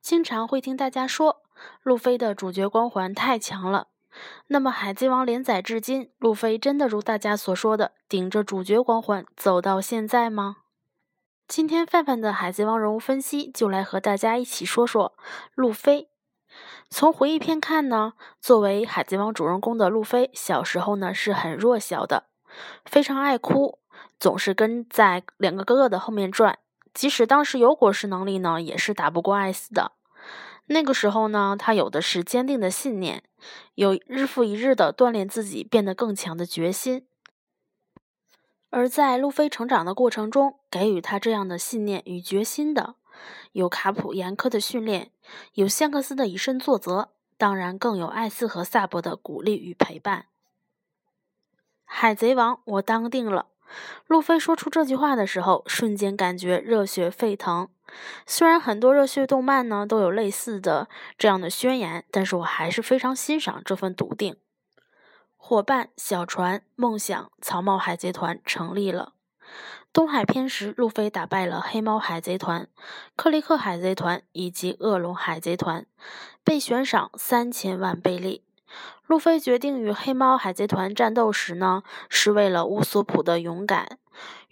经常会听大家说路飞的主角光环太强了。那么，《海贼王》连载至今，路飞真的如大家所说的顶着主角光环走到现在吗？今天范范的《海贼王》人物分析就来和大家一起说说路飞。从回忆篇看呢，作为《海贼王》主人公的路飞，小时候呢是很弱小的，非常爱哭，总是跟在两个哥哥的后面转。即使当时有果实能力呢，也是打不过艾斯的。那个时候呢，他有的是坚定的信念，有日复一日的锻炼自己变得更强的决心。而在路飞成长的过程中，给予他这样的信念与决心的，有卡普严苛的训练，有香克斯的以身作则，当然更有艾斯和萨博的鼓励与陪伴。海贼王，我当定了。路飞说出这句话的时候，瞬间感觉热血沸腾。虽然很多热血动漫呢都有类似的这样的宣言，但是我还是非常欣赏这份笃定。伙伴、小船、梦想、草帽海贼团成立了。东海篇时，路飞打败了黑猫海贼团、克利克海贼团以及恶龙海贼团，被悬赏三千万贝利。路飞决定与黑猫海贼团战斗时呢，是为了乌索普的勇敢；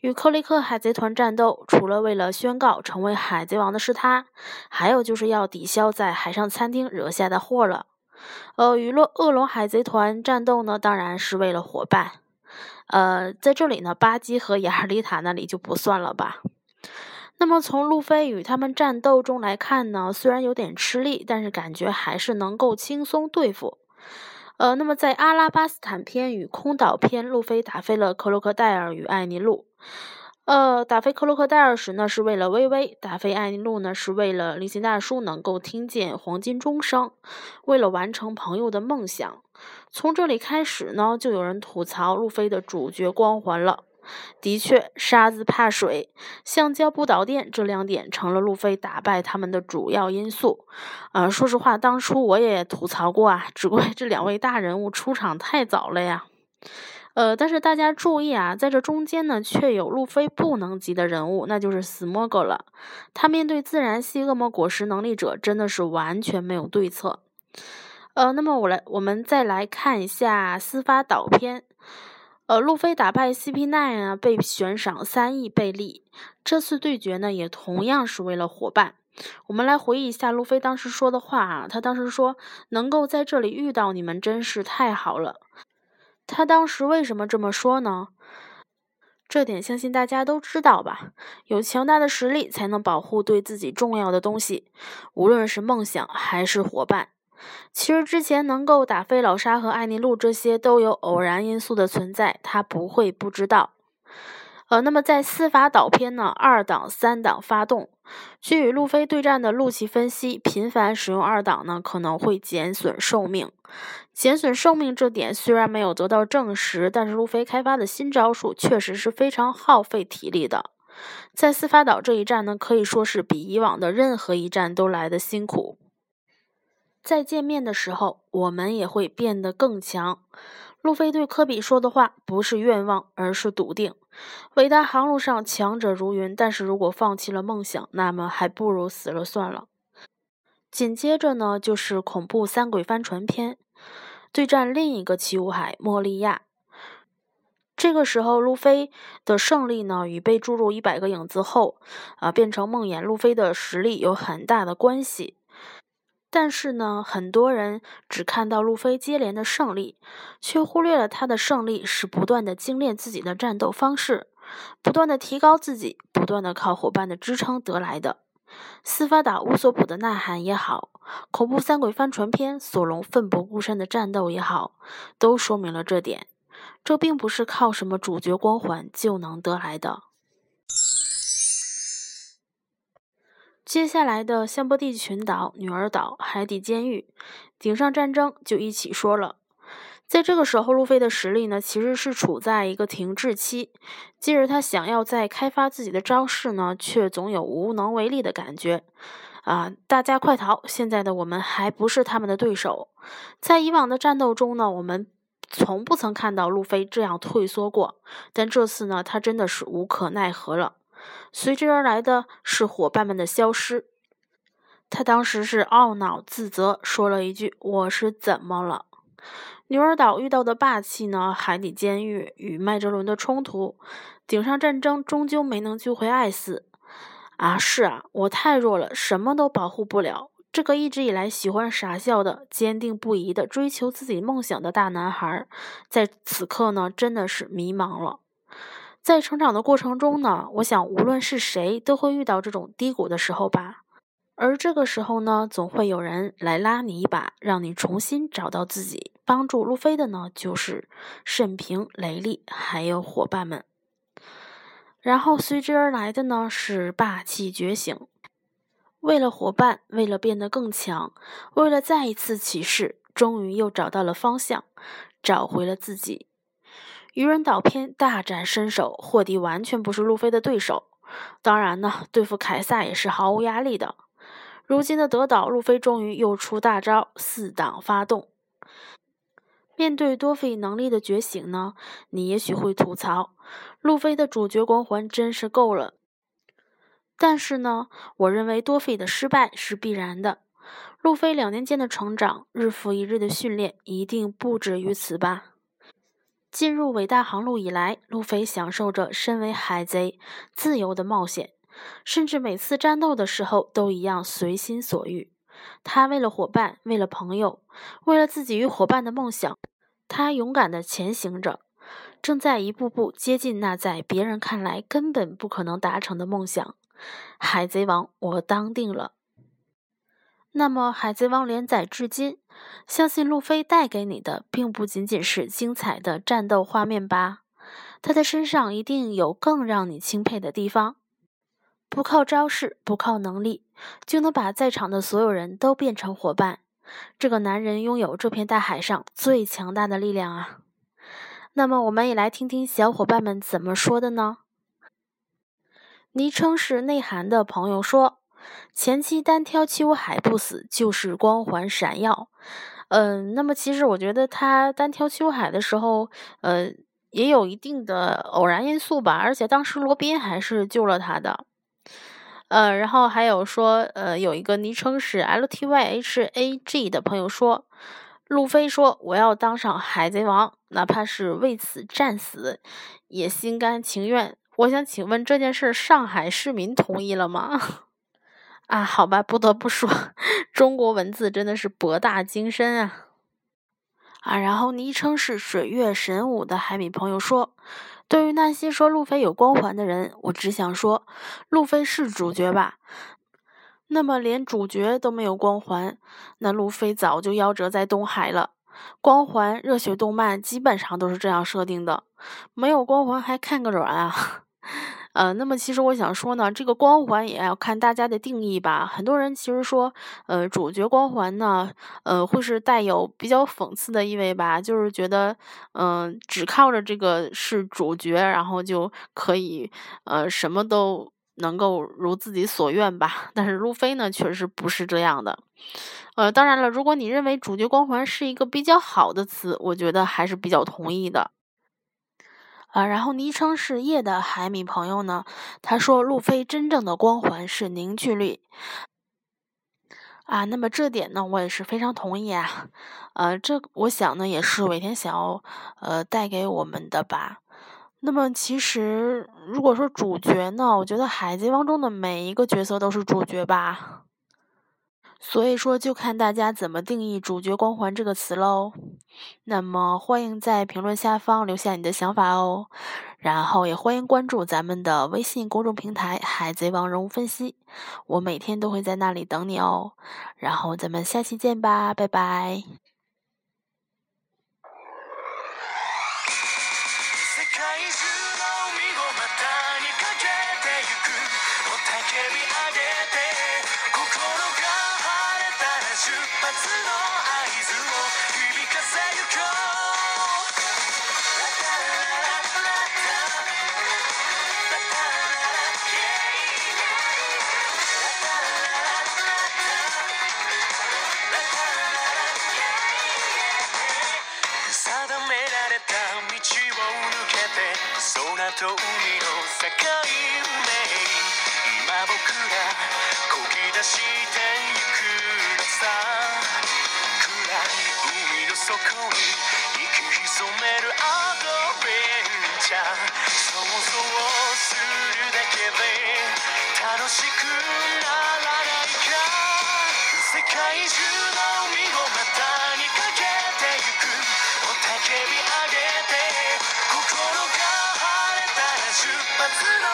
与克利克海贼团战斗，除了为了宣告成为海贼王的是他，还有就是要抵消在海上餐厅惹下的祸了。呃，与恶恶龙海贼团战斗呢，当然是为了伙伴。呃，在这里呢，巴基和雅尔丽塔那里就不算了吧。那么从路飞与他们战斗中来看呢，虽然有点吃力，但是感觉还是能够轻松对付。呃，那么在阿拉巴斯坦篇与空岛篇，路飞打飞了克洛克戴尔与艾尼路。呃，打飞克洛克戴尔时呢，是为了微微；打飞艾尼路呢，是为了利辛大叔能够听见黄金钟声，为了完成朋友的梦想。从这里开始呢，就有人吐槽路飞的主角光环了。的确，沙子怕水，橡胶不导电，这两点成了路飞打败他们的主要因素。呃，说实话，当初我也吐槽过啊，只怪这两位大人物出场太早了呀。呃，但是大家注意啊，在这中间呢，却有路飞不能及的人物，那就是斯莫格了。他面对自然系恶魔果实能力者，真的是完全没有对策。呃，那么我来，我们再来看一下司法岛篇。呃，路飞打败 CP9 啊，被悬赏三亿贝利。这次对决呢，也同样是为了伙伴。我们来回忆一下路飞当时说的话啊，他当时说：“能够在这里遇到你们，真是太好了。”他当时为什么这么说呢？这点相信大家都知道吧？有强大的实力，才能保护对自己重要的东西，无论是梦想还是伙伴。其实之前能够打飞老沙和艾尼路，这些都有偶然因素的存在，他不会不知道。呃，那么在司法岛篇呢，二档、三档发动。据与路飞对战的陆奇分析，频繁使用二档呢，可能会减损寿命。减损寿命这点虽然没有得到证实，但是路飞开发的新招数确实是非常耗费体力的。在司法岛这一战呢，可以说是比以往的任何一战都来得辛苦。再见面的时候，我们也会变得更强。路飞对科比说的话不是愿望，而是笃定。伟大航路上强者如云，但是如果放弃了梦想，那么还不如死了算了。紧接着呢，就是恐怖三鬼帆船篇，对战另一个奇武海莫利亚。这个时候，路飞的胜利呢，与被注入一百个影子后，啊，变成梦魇路飞的实力有很大的关系。但是呢，很多人只看到路飞接连的胜利，却忽略了他的胜利是不断的精炼自己的战斗方式，不断的提高自己，不断的靠伙伴的支撑得来的。司法岛乌索普的呐喊也好，恐怖三鬼帆船篇索隆奋不顾身的战斗也好，都说明了这点。这并不是靠什么主角光环就能得来的。接下来的香波地群岛、女儿岛、海底监狱、顶上战争就一起说了。在这个时候，路飞的实力呢，其实是处在一个停滞期。接着他想要再开发自己的招式呢，却总有无能为力的感觉。啊，大家快逃！现在的我们还不是他们的对手。在以往的战斗中呢，我们从不曾看到路飞这样退缩过。但这次呢，他真的是无可奈何了。随之而来的是伙伴们的消失。他当时是懊恼自责，说了一句：“我是怎么了？”牛儿岛遇到的霸气呢？海底监狱与麦哲伦的冲突，顶上战争终究没能救回艾斯。啊，是啊，我太弱了，什么都保护不了。这个一直以来喜欢傻笑的、坚定不移的追求自己梦想的大男孩，在此刻呢，真的是迷茫了。在成长的过程中呢，我想无论是谁都会遇到这种低谷的时候吧。而这个时候呢，总会有人来拉你一把，让你重新找到自己。帮助路飞的呢，就是慎平、雷利还有伙伴们。然后随之而来的呢，是霸气觉醒。为了伙伴，为了变得更强，为了再一次起势，终于又找到了方向，找回了自己。愚人岛篇大展身手，霍迪完全不是路飞的对手。当然呢，对付凯撒也是毫无压力的。如今的德岛，路飞终于又出大招，四档发动。面对多菲能力的觉醒呢，你也许会吐槽，路飞的主角光环真是够了。但是呢，我认为多菲的失败是必然的。路飞两年间的成长，日复一日的训练，一定不止于此吧？进入伟大航路以来，路飞享受着身为海贼自由的冒险，甚至每次战斗的时候都一样随心所欲。他为了伙伴，为了朋友，为了自己与伙伴的梦想，他勇敢地前行着，正在一步步接近那在别人看来根本不可能达成的梦想。海贼王，我当定了。那么，海贼王连载至今，相信路飞带给你的并不仅仅是精彩的战斗画面吧？他的身上一定有更让你钦佩的地方。不靠招式，不靠能力，就能把在场的所有人都变成伙伴。这个男人拥有这片大海上最强大的力量啊！那么，我们也来听听小伙伴们怎么说的呢？昵称是内涵的朋友说：“前期单挑七武海不死就是光环闪耀。”嗯，那么其实我觉得他单挑七武海的时候，呃，也有一定的偶然因素吧。而且当时罗宾还是救了他的。呃，然后还有说，呃，有一个昵称是 L T Y H A G 的朋友说：“路飞说我要当上海贼王，哪怕是为此战死，也心甘情愿。”我想请问这件事，上海市民同意了吗？啊，好吧，不得不说，中国文字真的是博大精深啊！啊，然后昵称是水月神武的海米朋友说：“对于那些说路飞有光环的人，我只想说，路飞是主角吧？那么连主角都没有光环，那路飞早就夭折在东海了。光环，热血动漫基本上都是这样设定的，没有光环还看个卵啊！”呃，那么其实我想说呢，这个光环也要看大家的定义吧。很多人其实说，呃，主角光环呢，呃，会是带有比较讽刺的意味吧，就是觉得，嗯，只靠着这个是主角，然后就可以，呃，什么都能够如自己所愿吧。但是路飞呢，确实不是这样的。呃，当然了，如果你认为主角光环是一个比较好的词，我觉得还是比较同意的。啊，然后昵称是叶的海米朋友呢，他说路飞真正的光环是凝聚力。啊，那么这点呢，我也是非常同意啊。呃，这我想呢，也是尾田想要呃带给我们的吧。那么其实如果说主角呢，我觉得海贼王中的每一个角色都是主角吧。所以说，就看大家怎么定义“主角光环”这个词喽。那么，欢迎在评论下方留下你的想法哦。然后，也欢迎关注咱们的微信公众平台“海贼王人物分析”，我每天都会在那里等你哦。然后，咱们下期见吧，拜拜。定められた道を抜けて空と海の境目今僕らこぎ出してゆくのさ暗い海の底に息潜めるアドベンチャー想像するだけで楽しく出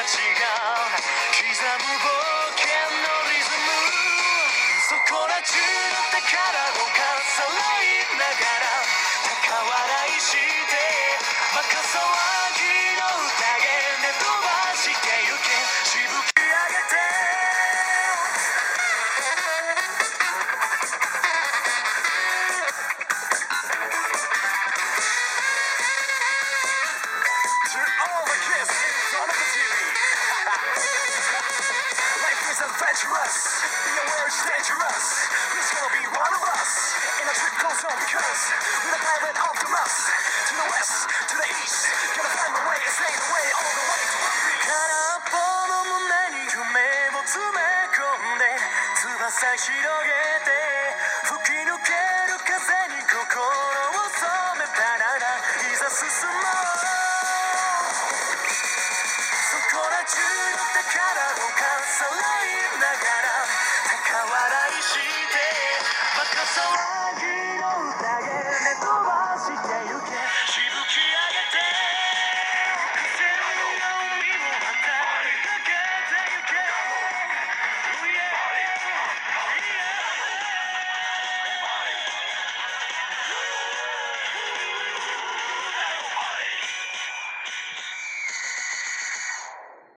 catching 広げ